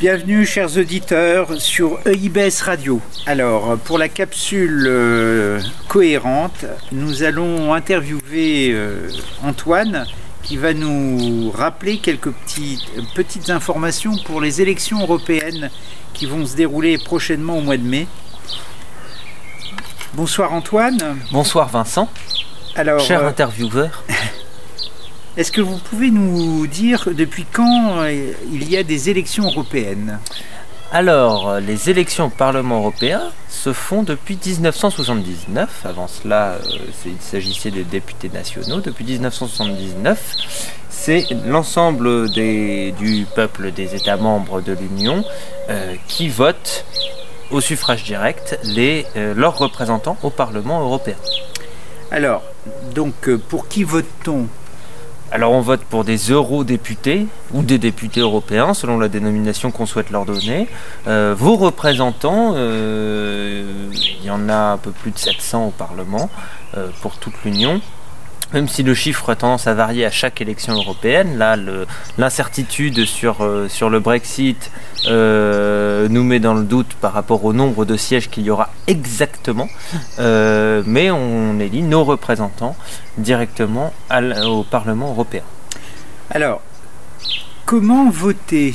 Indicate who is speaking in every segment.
Speaker 1: Bienvenue chers auditeurs sur EIBS Radio. Alors pour la capsule euh, cohérente, nous allons interviewer euh, Antoine qui va nous rappeler quelques petites, petites informations pour les élections européennes qui vont se dérouler prochainement au mois de mai. Bonsoir Antoine.
Speaker 2: Bonsoir Vincent.
Speaker 1: Alors,
Speaker 2: Cher
Speaker 1: euh,
Speaker 2: intervieweur.
Speaker 1: Est-ce que vous pouvez nous dire depuis quand euh, il y a des élections européennes
Speaker 2: Alors, les élections au Parlement européen se font depuis 1979. Avant cela, euh, il s'agissait des députés nationaux. Depuis 1979, c'est l'ensemble du peuple des États membres de l'Union euh, qui vote au suffrage direct les, euh, leurs représentants au Parlement européen.
Speaker 1: Alors, donc pour qui vote-t-on?
Speaker 2: Alors on vote pour des eurodéputés ou des députés européens selon la dénomination qu'on souhaite leur donner. Euh, vos représentants, euh, il y en a un peu plus de 700 au Parlement euh, pour toute l'Union. Même si le chiffre a tendance à varier à chaque élection européenne, là l'incertitude sur le Brexit euh, nous met dans le doute par rapport au nombre de sièges qu'il y aura exactement. Euh, mais on élit nos représentants directement à au Parlement européen.
Speaker 1: Alors, comment voter?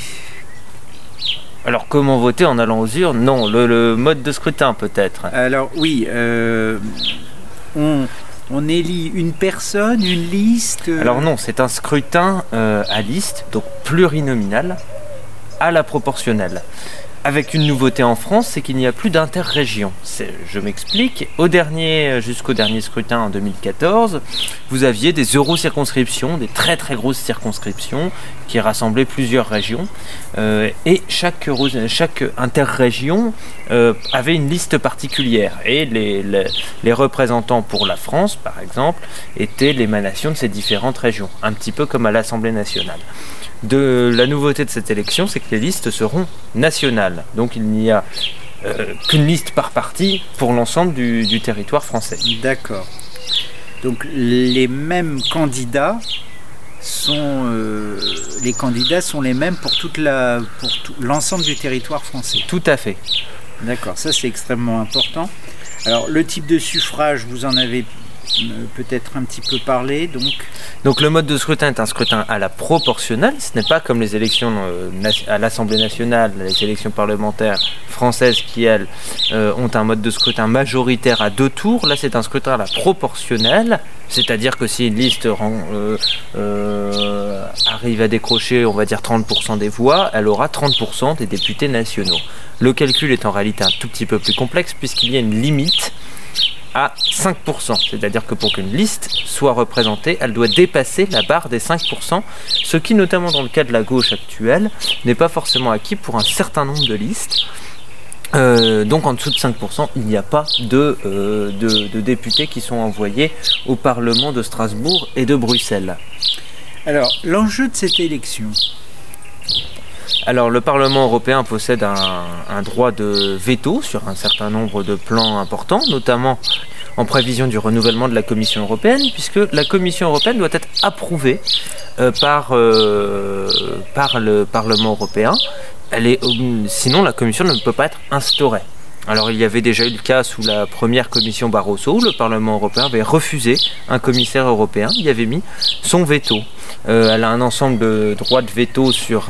Speaker 2: Alors comment voter en allant aux urnes? Non, le, le mode de scrutin peut-être.
Speaker 1: Alors oui, euh, on, on élit une personne, une liste. euh,
Speaker 2: Alors non, c'est un scrutin euh, à liste, donc plurinominal, à la proportionnelle. Avec une nouveauté en France, c'est qu'il n'y a plus d'interrégion. Je m'explique. Dernier, jusqu'au dernier scrutin en 2014, vous aviez des euro-circonscriptions, des très très grosses circonscriptions qui rassemblaient plusieurs régions. Euh, et chaque, interrégion euh, avait une liste particulière. Et les, les- les représentants pour la France, par exemple, étaient l'émanation de ces différentes régions, un petit peu comme à l'Assemblée nationale. De la nouveauté de cette élection, c'est que les listes seront nationales. Donc il n'y a euh, qu'une liste par parti pour l'ensemble du, du territoire français.
Speaker 1: D'accord. Donc les mêmes candidats sont euh, les candidats sont les mêmes pour toute la pour tout- l'ensemble du territoire français.
Speaker 2: Tout à fait.
Speaker 1: D'accord, ça c'est extrêmement important. Alors le type de suffrage, vous en avez peut-être un petit peu parlé, donc
Speaker 2: le mode de scrutin est un scrutin à la proportionnelle. Ce n'est pas comme les élections euh, à l'Assemblée nationale, les élections parlementaires françaises qui, elles, euh, ont un mode de scrutin majoritaire à deux tours. Là, c'est un scrutin à la proportionnelle. C'est-à-dire que si une liste euh, arrive à décrocher, on va dire, 30% des voix, elle aura 30% des députés nationaux. Le calcul est en réalité un tout petit peu plus complexe puisqu'il y a une limite à 5%. C'est-à-dire que pour qu'une liste soit représentée, elle doit dépasser la barre des 5%, ce qui, notamment dans le cas de la gauche actuelle, n'est pas forcément acquis pour un certain nombre de listes. Euh, donc en dessous de 5%, il n'y a pas euh, de députés qui sont envoyés au Parlement de Strasbourg et de Bruxelles.
Speaker 1: alors l'enjeu de cette élection.
Speaker 2: Alors le Parlement européen possède un, droit de veto sur un certain nombre de plans importants, notamment en prévision du renouvellement de la Commission européenne, puisque la Commission européenne doit être approuvée euh, par, euh, par le Parlement européen. Ob- sinon, la Commission ne peut pas être instaurée. Alors il y avait déjà eu le cas sous la première commission Barroso, où le Parlement européen avait refusé un commissaire européen, il avait mis son veto. Euh, elle a un ensemble de droits de veto sur,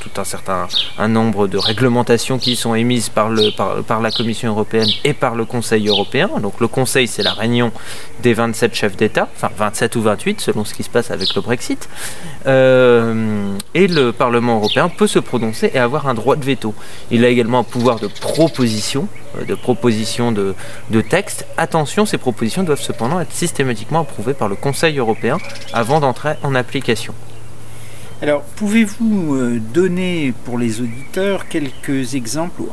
Speaker 2: tout un certain nombre de réglementations qui sont émises par la Commission européenne et par le Conseil européen. Donc le Conseil, c'est la réunion des 27 chefs d'État, enfin 27 ou 28 selon ce qui se passe avec le Brexit. Euh, et le Parlement européen peut se prononcer et avoir un droit de veto. Il a également un pouvoir de proposition, euh, de proposition de, de texte. Attention, ces propositions doivent cependant être systématiquement approuvées par le Conseil européen avant d'entrer en application.
Speaker 1: Alors pouvez-vous euh, donner pour les auditeurs quelques exemples, ou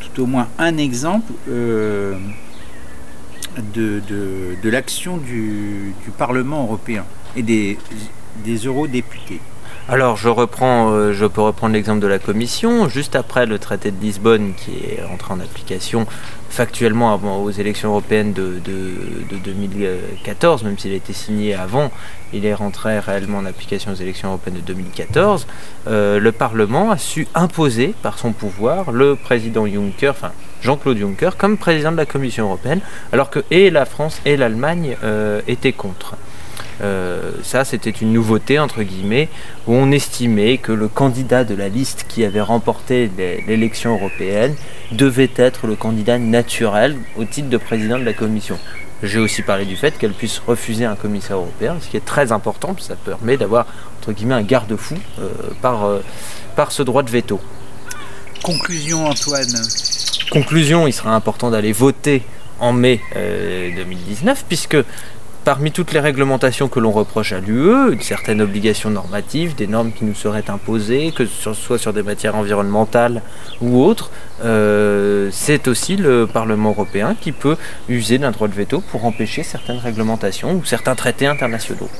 Speaker 1: tout au moins un exemple euh, de, l'action du, Parlement européen et des eurodéputés?
Speaker 2: Alors je reprends, euh, je peux reprendre l'exemple de la Commission. Juste après le traité de Lisbonne qui est entré en application factuellement aux élections européennes de, 2014, même s'il a été signé avant, il est rentré réellement en application aux élections européennes de 2014. Euh, le Parlement a su imposer par son pouvoir le président Juncker, enfin Jean-Claude Juncker, comme président de la Commission européenne, alors que et la France et l'Allemagne euh, étaient contre. Euh, ça, c'était une nouveauté, entre guillemets, où on estimait que le candidat de la liste qui avait remporté l'élection européenne devait être le candidat naturel au titre de président de la Commission. J'ai aussi parlé du fait qu'elle puisse refuser un commissaire européen, ce qui est très important, parce que ça permet d'avoir, entre guillemets, un garde-fou euh, par, euh, par ce droit de veto.
Speaker 1: Conclusion, Antoine.
Speaker 2: Conclusion, il sera important d'aller voter en mai 2019, puisque parmi toutes les réglementations que l'on reproche à l'UE, une certaine obligation normative, des normes qui nous seraient imposées, que ce soit sur des matières environnementales ou autres, euh, c'est aussi le Parlement européen qui peut user d'un droit de veto pour empêcher certaines réglementations ou certains traités internationaux.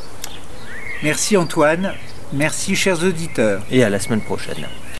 Speaker 1: Merci Antoine, merci chers auditeurs.
Speaker 2: Et à la semaine prochaine.